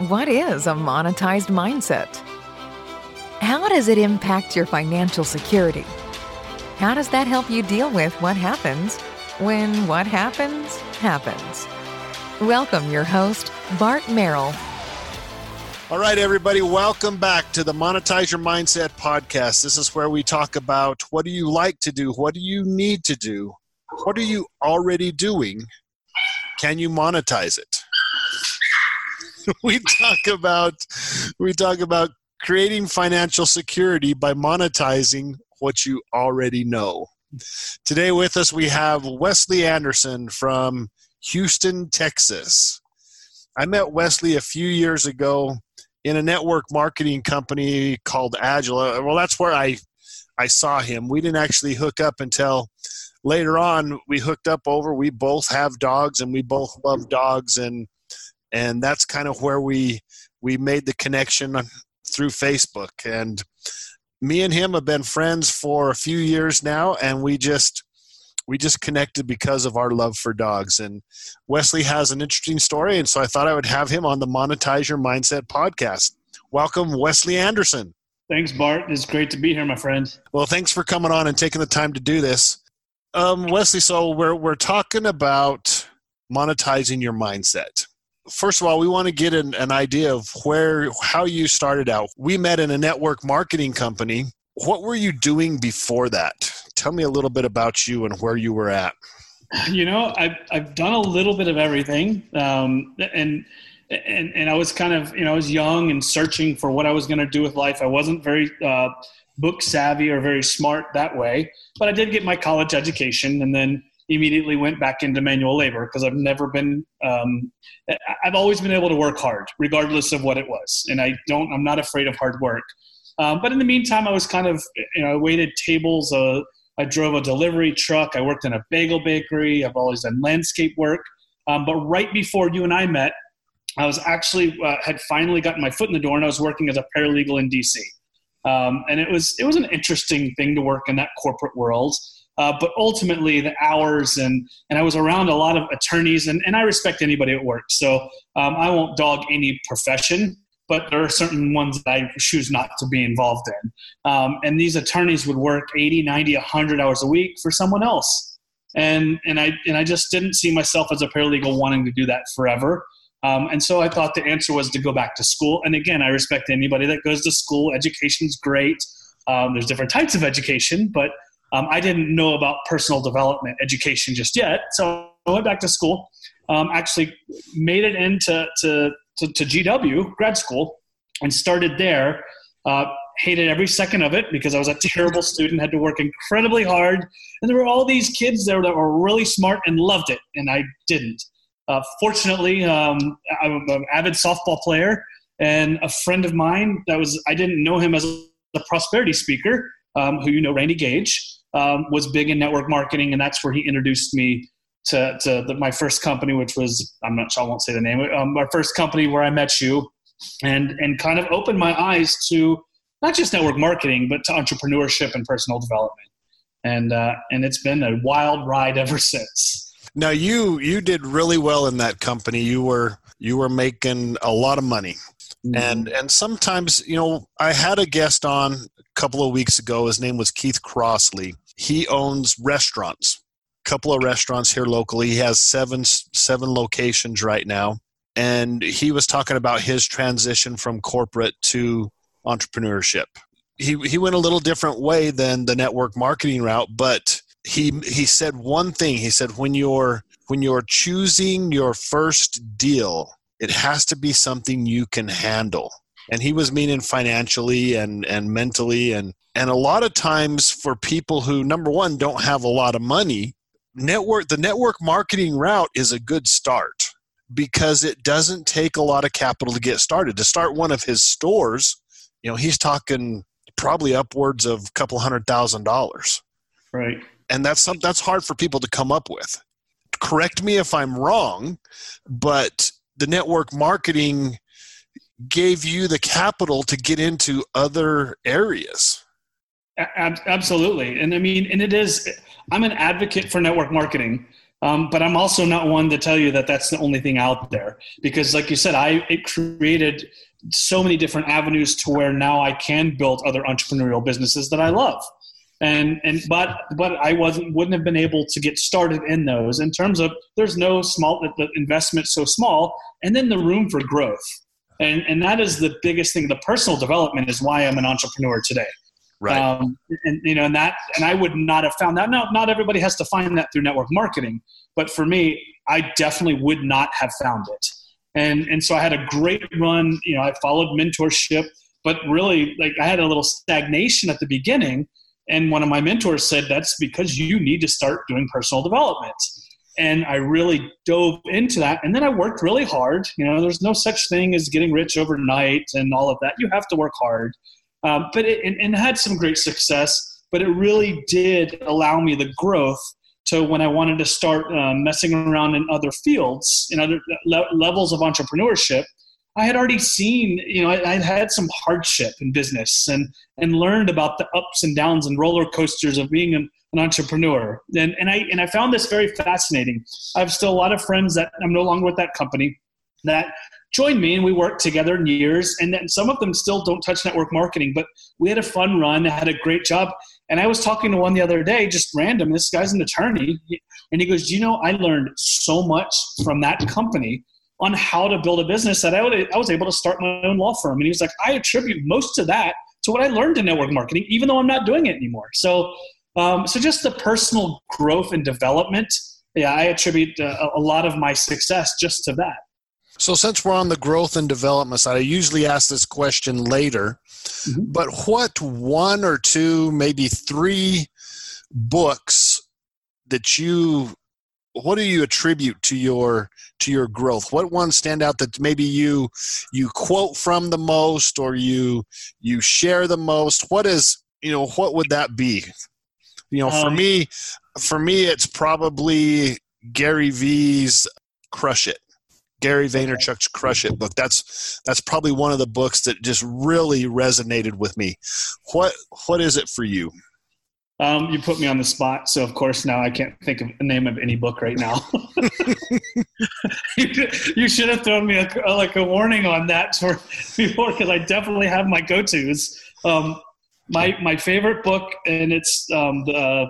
What is a monetized mindset? How does it impact your financial security? How does that help you deal with what happens when what happens happens? Welcome your host, Bart Merrill. All right, everybody, welcome back to the Monetize Your Mindset podcast. This is where we talk about what do you like to do? What do you need to do? What are you already doing? Can you monetize it? we talk about we talk about creating financial security by monetizing what you already know. Today with us we have Wesley Anderson from Houston, Texas. I met Wesley a few years ago in a network marketing company called Agel. Uh, well, that's where I I saw him. We didn't actually hook up until later on. We hooked up over. We both have dogs, and we both love dogs, and and that's kind of where we we made the connection through Facebook. And me and him have been friends for a few years now, and we just we just connected because of our love for dogs. And Wesley has an interesting story, and so I thought I would have him on the Monetize Your Mindset podcast. Welcome, Wesley Anderson. Thanks, Bart. It's great to be here, my friend. Well, thanks for coming on and taking the time to do this. Um, Wesley, so we're we're talking about monetizing your mindset first of all, we want to get an, an idea of where how you started out. We met in a network marketing company. What were you doing before that? Tell me a little bit about you and where you were at. You know, I've I've done a little bit of everything, um, and and and I was kind of you know I was young and searching for what I was going to do with life. I wasn't very uh, book savvy or very smart that way, but I did get my college education, and then immediately went back into manual labor because I've never been, um, I've always been able to work hard regardless of what it was. And I don't, I'm not afraid of hard work. Um, but in the meantime, I was kind of, you know, I waited tables. Uh, I drove a delivery truck. I worked in a bagel bakery. I've always done landscape work. Um, but right before you and I met, I was actually uh, had finally gotten my foot in the door, and I was working as a paralegal in DC. Um, and it was it was an interesting thing to work in that corporate world. Uh, but ultimately, the hours and and I was around a lot of attorneys, and, and I respect anybody at work. So um, I won't dog any profession, but there are certain ones that I choose not to be involved in. Um, and these attorneys would work 80, 90, 100 hours a week for someone else. And, and, I, and I just didn't see myself as a paralegal wanting to do that forever. Um, and so I thought the answer was to go back to school. And again, I respect anybody that goes to school. Education's great. Um, there's different types of education, but um, I didn't know about personal development education just yet, so I went back to school. Um, actually, made it into to, to, to, GW grad school and started there. Uh, hated every second of it because I was a terrible student, had to work incredibly hard, and there were all these kids there that were really smart and loved it, and I didn't. Uh, fortunately, um, I'm an avid softball player, and a friend of mine that was I didn't know him as a prosperity speaker, um, who you know, Randy Gage um, was big in network marketing, and that's where he introduced me to, to the, my first company, which was I'm not sure I won't say the name. Um, my first company where I met you, and and kind of opened my eyes to not just network marketing, but to entrepreneurship and personal development. And uh, and it's been a wild ride ever since. Now you you did really well in that company. You were you were making a lot of money. Mm-hmm. And and sometimes, you know, I had a guest on a couple of weeks ago. His name was Keith Crossley he owns restaurants, a couple of restaurants here locally. He has seven seven locations right now, and he was talking about his transition from corporate to entrepreneurship. He he went a little different way than the network marketing route, but he he said one thing. He said when you're when you're choosing your first deal, it has to be something you can handle and he was meaning financially and and mentally. And and a lot of times for people who number one don't have a lot of money network the network marketing route is a good start because it doesn't take a lot of capital to get started. To start one of his stores you know he's talking probably upwards of a couple hundred thousand dollars. Right. And that's some, that's hard for people to come up with. Correct me if i'm wrong but the network marketing gave you the capital to get into other areas. Absolutely. And I mean, and it is, I'm an advocate for network marketing. Um, but I'm also not one to tell you that that's the only thing out there because, like you said, I it created so many different avenues to where now I can build other entrepreneurial businesses that I love. And and but but I wasn't wouldn't have been able to get started in those in terms of there's no small the investment so small and then the room for growth. And and that is the biggest thing. The personal development is why I'm an entrepreneur today. Right. Um, and you know, and that, and I would not have found that. Now, not everybody has to find that through network marketing, but for me, I definitely would not have found it. And and so I had a great run. You know, I followed mentorship, but really, like I had a little stagnation at the beginning. And one of my mentors said, "That's because you need to start doing personal development." And I really dove into that. And then I worked really hard. You know, there's no such thing as getting rich overnight and all of that. You have to work hard um, but it, and, and had some great success. But it really did allow me the growth to when I wanted to start um, messing around in other fields, in other le- levels of entrepreneurship. I had already seen, you know, I, I had some hardship in business and and learned about the ups and downs and roller coasters of being an, an entrepreneur. And and I and I found this very fascinating. I have still a lot of friends that I'm no longer with that company that joined me and we worked together in years. And then some of them still don't touch network marketing but we had a fun run had a great job. And i was talking to one the other day just random this guy's an attorney. And he goes you know i learned so much from that company on how to build a business that I, would, I was able to start my own law firm. And he was like i attribute most of that to what i learned in network marketing even though i'm not doing it anymore. So um, so just the personal growth and development yeah i attribute uh, a lot of my success just to that. So, since we're on the growth and development side, I usually ask this question later, mm-hmm. but what one or two, maybe three books that you what do you attribute to your to your growth? What ones stand out that maybe you you quote from the most or you you share the most? What is you know what would that be you know um, for me for me it's probably gary vee's crush it Gary Vaynerchuk's Crush It book. That's that's probably one of the books that just really resonated with me. What what is it for you? Um, you put me on the spot, so of course now I can't think of the name of any book right now. you, you, should have thrown me a, like a warning on that for, before, because I definitely have my go-to's. Um, my my favorite book, and it's um, the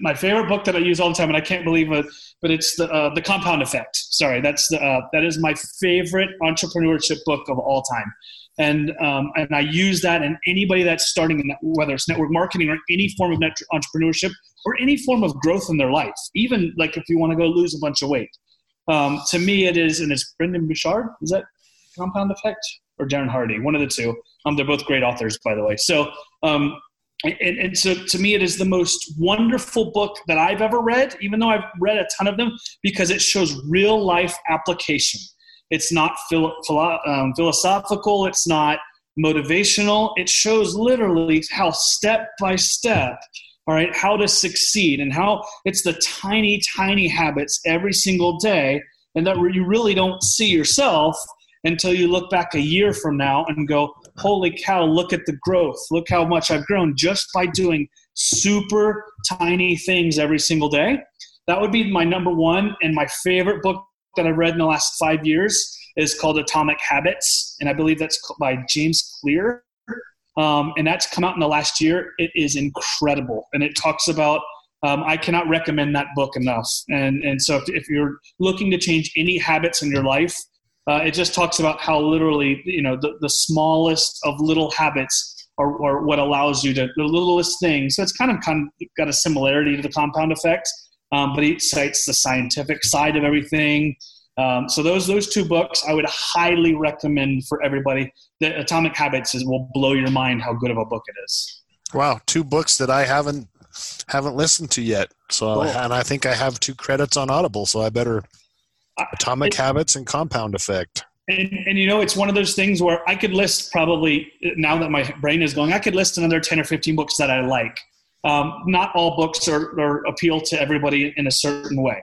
my favorite book that I use all the time, and I can't believe it, but it's the uh, the Compound Effect. Sorry, that's the uh, that is my favorite entrepreneurship book of all time, and um, and I use that in anybody that's starting in that, whether it's network marketing or any form of net entrepreneurship or any form of growth in their life, even like if you want to go lose a bunch of weight. Um, to me, it is, and it's Brendon Burchard. Is that Compound Effect or Darren Hardy? One of the two. Um, they're both great authors, by the way. So um, and, and, so to me it is the most wonderful book that i've ever read even though i've read a ton of them because it shows real life application it's not philo- philo- um, philosophical it's not motivational it shows literally how step by step all right how to succeed and how it's the tiny tiny habits every single day and that you really don't see yourself until you look back a year from now and go holy cow, look at the growth. Look how much I've grown just by doing super tiny things every single day. That would be my number one. And my favorite book that I've read in the last five years is called Atomic Habits. And I believe that's by James Clear. Um, and that's come out in the last year. It is incredible. And it talks about um, I cannot recommend that book enough. And, and so if, if, you're looking to change any habits in your life, uh, it just talks about how literally, you know, the, the smallest of little habits are, are what allows you to, the littlest things. So it's kind of, kind of got a similarity to the compound effect, um, but he cites the scientific side of everything. Um, so those those two books I would highly recommend for everybody. The Atomic Habits is, will blow your mind how good of a book it is. Wow, two books that I haven't haven't listened to yet. So cool. and I think I have two credits on Audible, so I better Atomic Habits and Compound Effect. And, and you know, it's one of those things where I could list probably now that my brain is going, I could list another ten or fifteen books that I like. Um, not all books are, are, appeal to everybody in a certain way.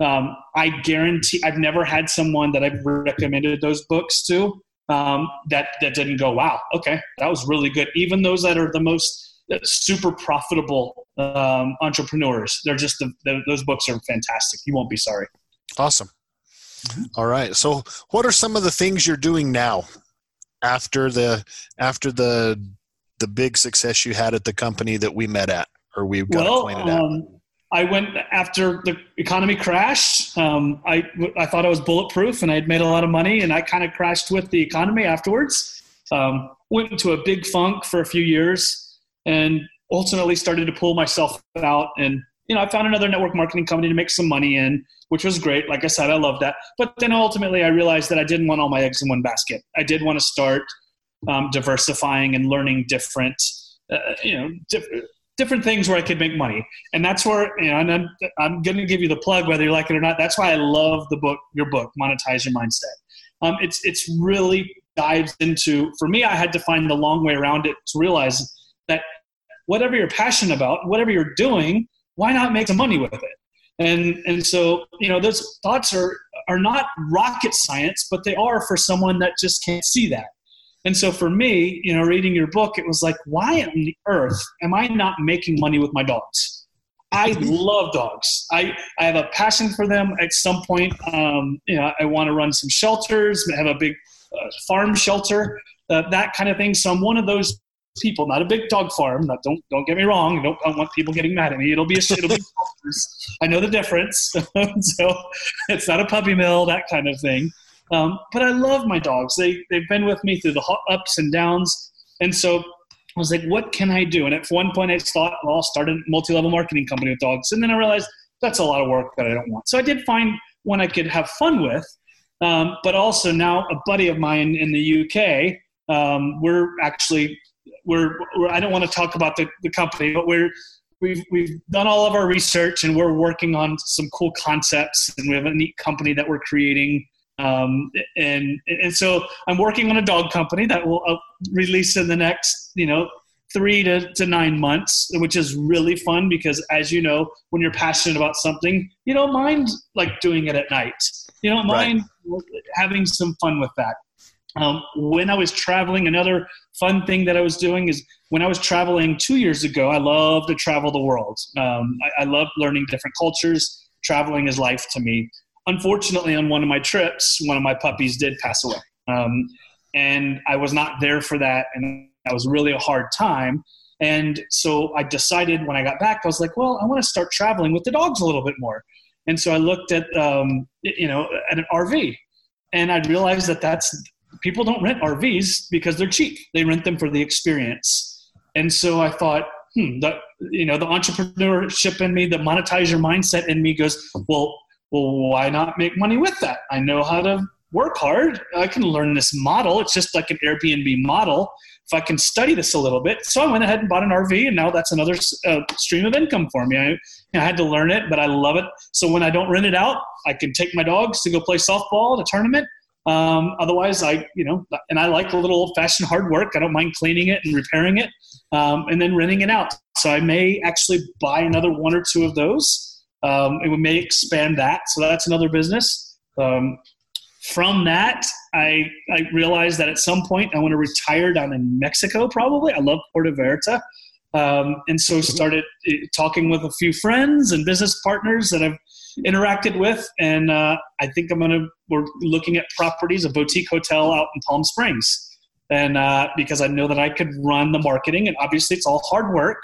Um, I guarantee I've never had someone that I've recommended those books to um, that that didn't go, wow, okay, that was really good. Even those that are the most super profitable um, entrepreneurs. They're just the, the, those books are fantastic. You won't be sorry. Awesome. Mm-hmm. All right. So, what are some of the things you're doing now after the after the the big success you had at the company that we met at or we got well, acquainted at? Um, I went after the economy crashed. Um, I I thought I was bulletproof and I had made a lot of money, and I kind of crashed with the economy afterwards. Um, went into a big funk for a few years, and ultimately started to pull myself out and you know, I found another network marketing company to make some money in, which was great. Like I said, I love that. But then ultimately, I realized that I didn't want all my eggs in one basket. I did want to start um, diversifying and learning different, uh, you know, diff- different things where I could make money. And that's where, you know, and I'm, I'm going to give you the plug, whether you like it or not. That's why I love the book, your book, Monetize Your Mindset. Um, it's it's really dives into. For me, I had to find the long way around it to realize that whatever you're passionate about, whatever you're doing why not make some money with it? And and so you know those thoughts are are not rocket science, but they are for someone that just can't see that. And so for me, you know, reading your book, it was like, why on the earth am I not making money with my dogs? I love dogs. I, I have a passion for them. At some point, um, you know, I want to run some shelters, have a big uh, farm shelter, uh, that kind of thing. So I'm one of those people, not a big dog farm. Not, don't don't get me wrong. I don't, I don't want people getting mad at me. It'll be a it'll be. I know the difference. so it's not a puppy mill, that kind of thing. Um, but I love my dogs. They they've been with me through the ups and downs. And so I was like, what can I do? And at one point, I thought, well, I'll start a multi-level marketing company with dogs. And then I realized that's a lot of work that I don't want. So I did find one I could have fun with. Um, but also now a buddy of mine in the UK, um, we're actually we're, we're I don't want to talk about the, the company, but we're we've we've done all of our research and we're working on some cool concepts and we have a neat company that we're creating. Um, and and so I'm working on a dog company that will uh, release in the next you know three to, to nine months, which is really fun because as you know, when you're passionate about something, you don't mind like doing it at night. You don't mind right. having some fun with that. Um, when I was traveling, another fun thing that I was doing is when I was traveling two years ago, I love to travel the world. Um, I, I love learning different cultures. Traveling is life to me. Unfortunately, on one of my trips, one of my puppies did pass away. Um, and I was not there for that. And that was really a hard time. And so I decided when I got back, I was like, well, I want to start traveling with the dogs a little bit more. And so I looked at, um, you know, at an RV and I realized that that's people don't rent RVs because they're cheap. They rent them for the experience. And so I thought, hmm, the, you know, the entrepreneurship in me, the monetizer mindset in me goes, well, well, why not make money with that? I know how to work hard. I can learn this model. It's just like an Airbnb model. If I can study this a little bit. So I went ahead and bought an RV, and now that's another uh, stream of income for me. I, I, had to learn it, but I love it. So when I don't rent it out, I can take my dogs to go play softball at a tournament. Um, otherwise, I, you know, and I like a little old fashioned hard work. I don't mind cleaning it and repairing it um, and then renting it out. So I may actually buy another one or two of those um, and we may expand that. So that's another business. Um, from that, I, I realized that at some point I want to retire down in Mexico, probably. I love Puerto Vallarta. Um, and so started eh, talking with a few friends and business partners that I've interacted with, and uh, I think I'm gonna. We're looking at properties, a boutique hotel out in Palm Springs, and uh, because I know that I could run the marketing, and obviously it's all hard work.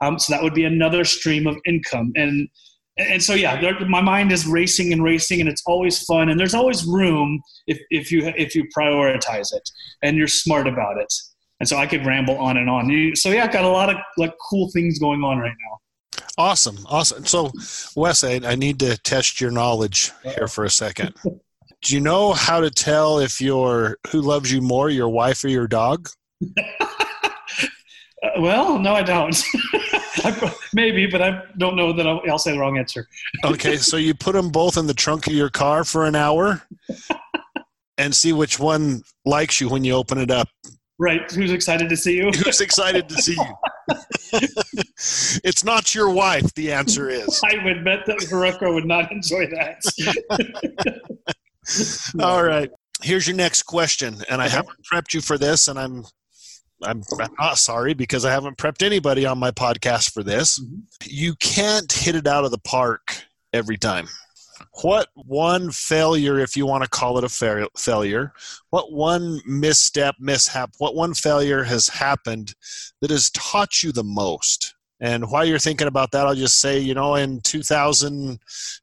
Um, so that would be another stream of income, and and so yeah, my mind is racing and racing, and it's always fun, and there's always room if if you if you prioritize it and you're smart about it. And so I could ramble on and on. So yeah, I've got a lot of like cool things going on right now. Awesome, awesome. So, Wes, I, I need to test your knowledge here for a second. Do you know how to tell if your who loves you more, your wife or your dog? Uh, well, no, I don't. Maybe, but I don't know that I'll, I'll, say the wrong answer. okay, so you put them both in the trunk of your car for an hour and see which one likes you when you open it up. Right. Who's excited to see you? Who's excited to see you? it's not your wife, the answer is. I would bet that Haruko would not enjoy that. All right. Here's your next question. And I haven't prepped you for this, and I'm I'm, not sorry because I haven't prepped anybody on my podcast for this. Mm-hmm. You can't hit it out of the park every time. What one failure, if you want to call it a fa- failure, what one misstep, mishap, what one failure has happened that has taught you the most? And while you're thinking about that, I'll just say, you know, in 2000,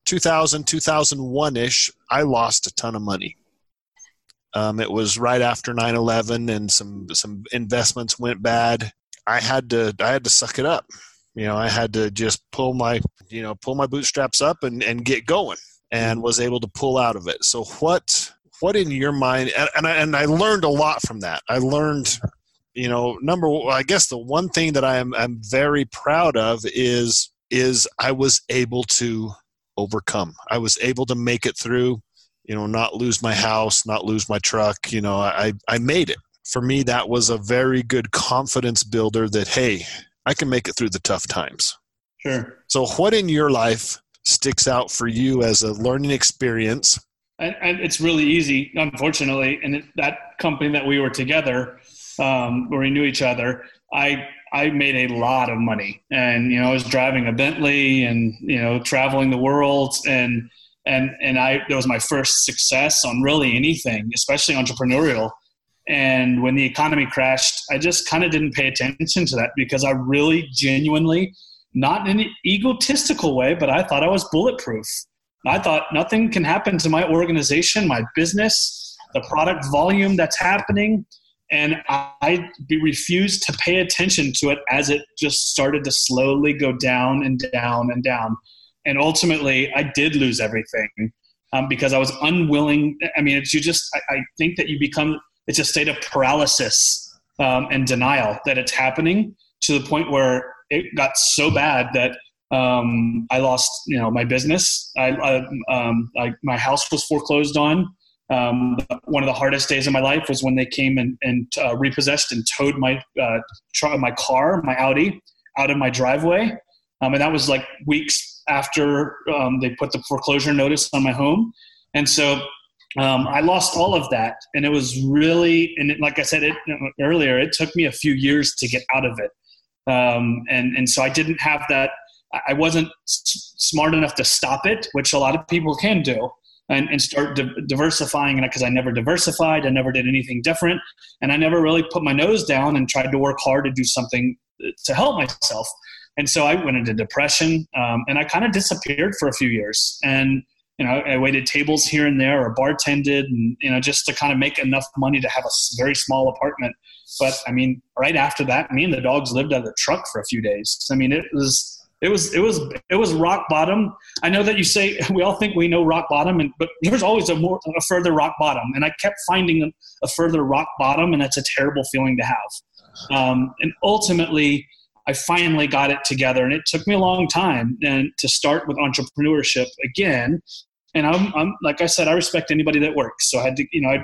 2000 2001 ish, I lost a ton of money. Um, it was right after 9/11, and some some investments went bad. I had to I had to suck it up. You know, I had to just pull my you know pull my bootstraps up and and get going, and mm-hmm. was able to pull out of it. So what what in your mind? And, and I, and I learned a lot from that. I learned you know number i guess the one thing that i am i'm very proud of is is i was able to overcome i was able to make it through you know not lose my house not lose my truck you know i i made it for me that was a very good confidence builder that hey i can make it through the tough times. Sure. So what in your life sticks out for you as a learning experience? And, and it's really easy unfortunately and it, that company that we were together um, where we knew each other, I I made a lot of money, and you know I was driving a Bentley and you know traveling the world, and and and I that was my first success on really anything, especially entrepreneurial. And when the economy crashed, I just kind of didn't pay attention to that because I really genuinely, not in an egotistical way, but I thought I was bulletproof. I thought nothing can happen to my organization, my business, the product volume that's happening and I refused to pay attention to it as it just started to slowly go down and down and down. And ultimately, I did lose everything um, because I was unwilling. I mean, it's you just. I, I, think that you become. It's a state of paralysis um, and denial that it's happening to the point where it got so bad that um, I lost, you know, my business. I, I, um, I, my house was foreclosed on. Um, one of the hardest days of my life was when they came and, and uh, repossessed and towed my uh, tr- my car, my Audi, out of my driveway, um, and that was like weeks after um, they put the foreclosure notice on my home, and so um, I lost all of that, and it was really and it, like I said it, earlier, it took me a few years to get out of it, um, and and so I didn't have that. I wasn't smart enough to stop it, which a lot of people can do and, and start di- diversifying it because I never diversified. I never did anything different. And I never really put my nose down and tried to work hard to do something uh, to help myself. And so I went into depression um, and I kind of disappeared for a few years. And, you know, I waited tables here and there or bartended and, you know, just to kind of make enough money to have a very small apartment. But I mean, right after that, me and the dogs lived out of the truck for a few days. I mean, it was, it was it was it was rock bottom. I know that you say we all think we know rock bottom, and but there's always a more a further rock bottom, and I kept finding a, further rock bottom, and that's a terrible feeling to have. Um, and ultimately, I finally got it together, and it took me a long time and to start with entrepreneurship again. And I'm, I'm like I said, I respect anybody that works. So I had to, you know, I'd,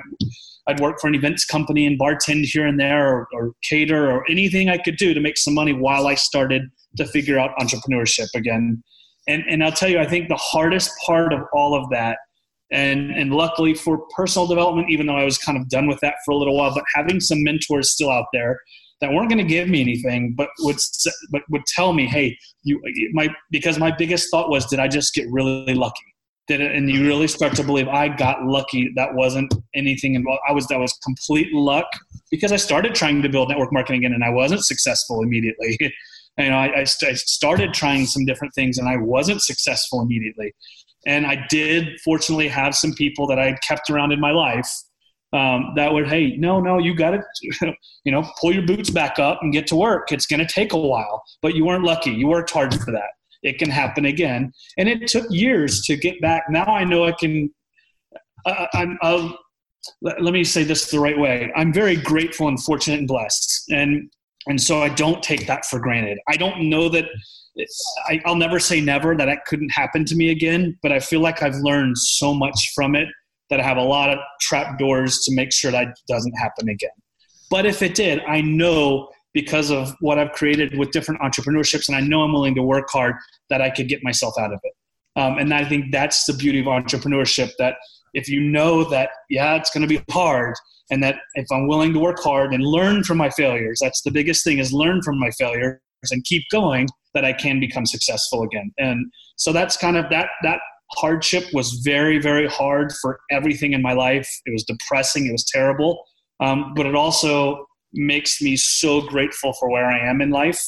I'd work for an events company and bartend here and there, or, or cater, or anything I could do to make some money while I started to figure out entrepreneurship again. And, and I'll tell you, I think the hardest part of all of that, and, and luckily for personal development, even though I was kind of done with that for a little while, but having some mentors still out there that weren't going to give me anything, but would but would tell me, hey, you my because my biggest thought was, did I just get really lucky? Did it, and you really start to believe I got lucky. That wasn't anything involved. I was that was complete luck because I started trying to build network marketing again, and I wasn't successful immediately. you know, I, I, st- I started trying some different things and I wasn't successful immediately. And I did fortunately have some people that I kept around in my life um, that would, hey, no, no, you got to, you know, pull your boots back up and get to work. It's going to take a while, but you weren't lucky. You worked hard for that. It can happen again. And it took years to get back. Now I know I can. Uh, I'm, I'll, let, let me say this the right way. I'm very grateful and fortunate and blessed. And and so I don't take that for granted. I don't know that I, will never say never that that couldn't happen to me again, but I feel like I've learned so much from it that I have a lot of trap doors to make sure that doesn't happen again. But if it did, I know because of what I've created with different entrepreneurships, and I know I'm willing to work hard that I could get myself out of it. Um, and I think that's the beauty of entrepreneurship that if you know that, yeah, it's going to be hard, and that if I'm willing to work hard and learn from my failures, that's the biggest thing is learn from my failures and keep going, that I can become successful again. And so that's kind of that that hardship was very very hard for everything in my life. It was depressing. It was terrible. Um, but it also makes me so grateful for where I am in life.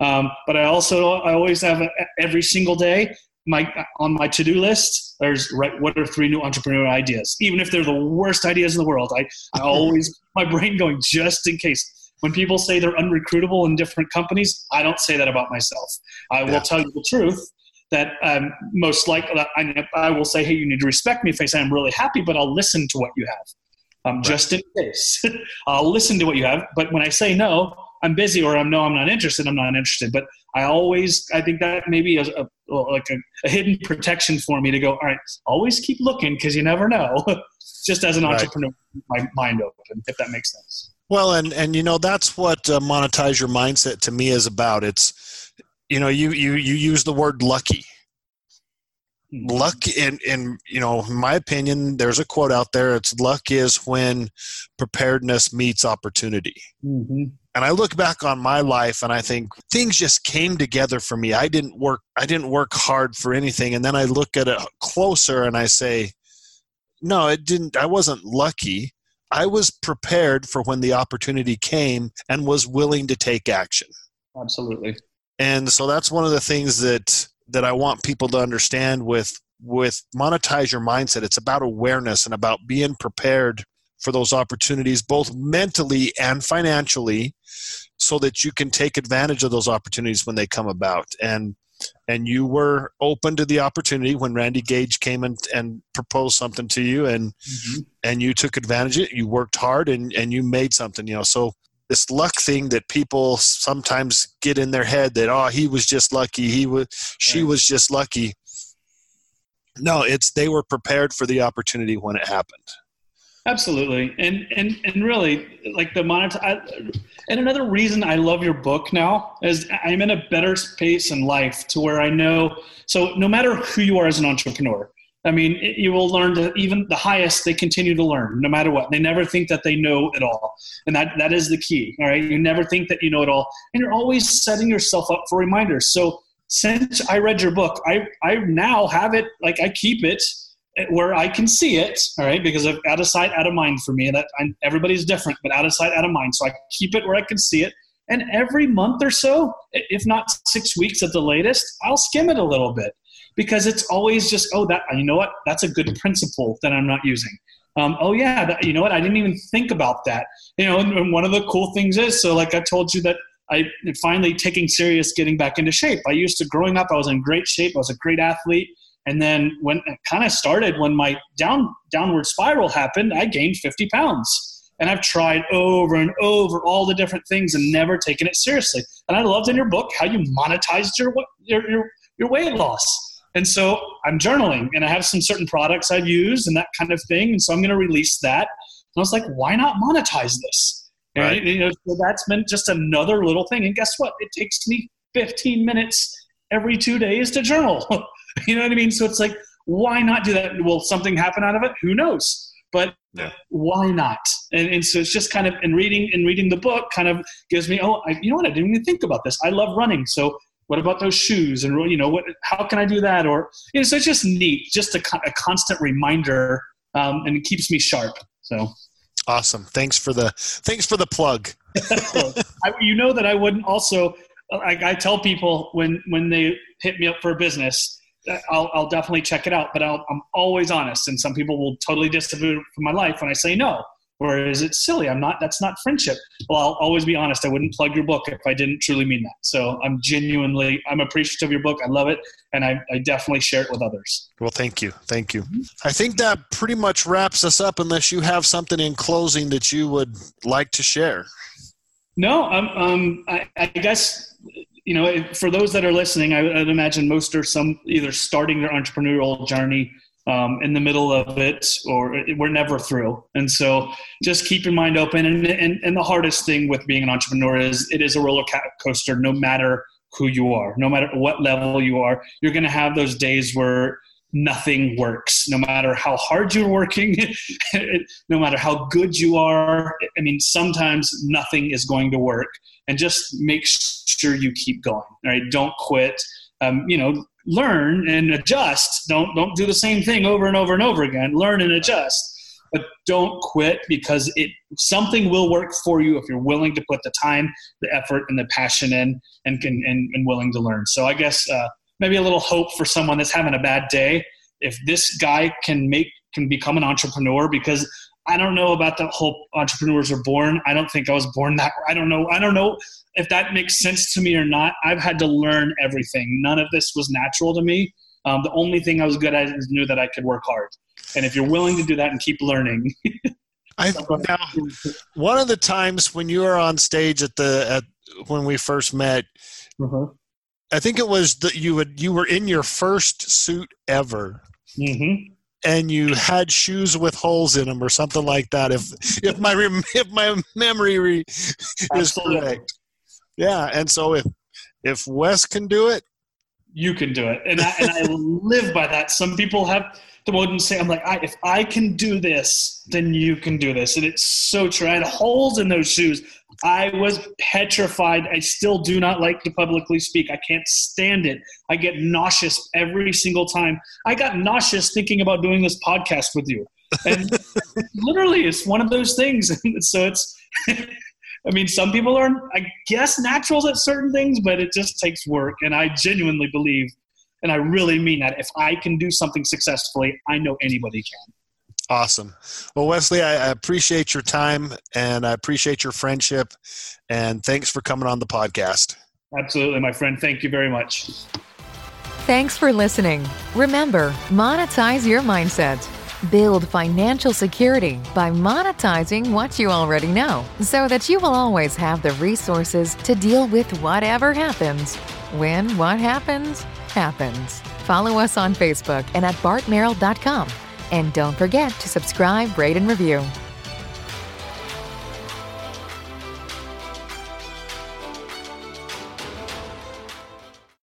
Um, but I also I always have a, every single day my on my to-do list there's right what are three new entrepreneurial ideas? Even if they're the worst ideas in the world i, I always my brain going just in case. When people say they're unrecruitable in different companies i don't say that about myself. I will tell you the truth that um, most likely I, I, will say hey you need to respect me if i say i'm really happy but i'll listen to what you have um, right. just in case i'll listen to what you have but when i say no i'm busy or i'm no i'm not interested i'm not interested but I always, I think that maybe a, a like a, a, hidden protection for me to go, all right, always keep looking because you never know. Just as an right. entrepreneur, my mind open, if that makes sense. Well, and and you know that's what uh, monetize your mindset to me is about. It's you know you you you use the word lucky. Mm-hmm. Luck in in you know in my opinion, there's a quote out there. It's luck is when preparedness meets opportunity. Mm-hmm and i look back on my life and i think things just came together for me i didn't work i didn't work hard for anything and then i look at it closer and i say no it didn't i wasn't lucky i was prepared for when the opportunity came and was willing to take action absolutely and so that's one of the things that that i want people to understand with with monetize your mindset it's about awareness and about being prepared for those opportunities, both mentally and financially, so that you can take advantage of those opportunities when they come about. And and you were open to the opportunity when Randy Gage came and, and proposed something to you and mm-hmm. and you took advantage of it. You worked hard and, and you made something, you know. So this luck thing that people sometimes get in their head that oh he was just lucky, he was she was just lucky. No, it's they were prepared for the opportunity when it happened. Absolutely, and and and really, like the monitor. And another reason I love your book now is I'm in a better space in life to where I know. So no matter who you are as an entrepreneur, I mean, you will learn that even the highest, they continue to learn no matter what. They never think that they know it all. And that, that is the key. All right. You never think that you know it all. And you're always setting yourself up for reminders. So since I read your book, I, I now have it, like I keep it where I can see it, all right, because of out of sight, out of mind for me. That I'm, everybody's different, but out of sight, out of mind. So I keep it where I can see it. And every month or so, if not six weeks at the latest, I'll skim it a little bit because it's always just, oh, that you know what, that's a good principle that I'm not using. Um, oh yeah, that, you know what, I didn't even think about that. You know, and, and one of the cool things is, so like I told you that I finally taking serious getting back into shape. I used to growing up, I was in great shape. I was a great athlete. And then when it kind of started, when my down downward spiral happened, I gained 50 pounds. And I've tried over and over all the different things and never taken it seriously. And I loved in your book how you monetized your your your, your weight loss. And so I'm journaling and I have some certain products I've used and that kind of thing. And so I'm going to release that. And I was like, why not monetize this? Right. And, you know, so that's been just another little thing. And guess what? It takes me 15 minutes every two days to journal. you know what I mean? So it's like, why not do that? Will something happen out of it? Who knows? But yeah. why not? And, and so it's just kind of in reading and reading the book kind of gives me, oh, I, you know what? I didn't even think about this. I love running, so what about those shoes? And you know, what? How can I do that? Or you know, so it's just neat, just a, a constant reminder, um, and it keeps me sharp. So awesome. Thanks for the thanks for the plug. I, you know that I wouldn't also. Like I tell people when when they hit me up for a business, I'll, I'll definitely check it out. But i am always honest, and some people will totally disapprove from my life when I say no. Or is it silly? I'm not. That's not friendship. Well, I'll always be honest. I wouldn't plug your book if I didn't truly mean that. So I'm genuinely, I'm appreciative of your book. I love it, and I, I definitely share it with others. Well, thank you, thank you. Mm-hmm. I think that pretty much wraps us up. Unless you have something in closing that you would like to share. No, um, um I, I guess you know, for those that are listening, I would imagine most are some either starting their entrepreneurial journey um, in the middle of it, or we're never through. And so, just keep your mind open. And, and and the hardest thing with being an entrepreneur is it is a roller coaster. No matter who you are, no matter what level you are, you're going to have those days where nothing works no matter how hard you're working no matter how good you are i mean sometimes nothing is going to work and just make sure you keep going right don't quit um, you know learn and adjust don't don't do the same thing over and over and over again learn and adjust but don't quit because it something will work for you if you're willing to put the time the effort and the passion in and can and, and willing to learn so i guess uh, maybe a little hope for someone that's having a bad day if this guy can make can become an entrepreneur because I don't know about the whole entrepreneurs are born. I don't think I was born that. I don't know. I don't know if that makes sense to me or not. I've had to learn everything. None of this was natural to me. Um, the only thing I was good at is knew that I could work hard. And if you're willing to do that and keep learning. I now one of the times when you were on stage at the at when we first met, uh-huh. I think it was that you would you were in your first suit ever. Mm-hmm and you had shoes with holes in them or something like that if if my if my memory is correct yeah and so if if wes can do it you can do it and i and i live by that some people have the wouldn't say i'm like I, if i can do this then you can do this and it's so true i had holes in those shoes I was petrified. I still do not like to publicly speak. I can't stand it. I get nauseous every single time. I got nauseous thinking about doing this podcast with you. And literally, it's one of those things. so it's, I mean, some people are, I guess, naturals at certain things, but it just takes work. And I genuinely believe, and I really mean that, if I can do something successfully, I know anybody can. Awesome. Well, Wesley, I, appreciate your time and I appreciate your friendship. And thanks for coming on the podcast. Absolutely, my friend. Thank you very much. Thanks for listening. Remember, monetize your mindset. Build financial security by monetizing what you already know so that you will always have the resources to deal with whatever happens when what happens, happens. Follow us on Facebook and at bartmerrill.com and don't forget to subscribe, rate, and review.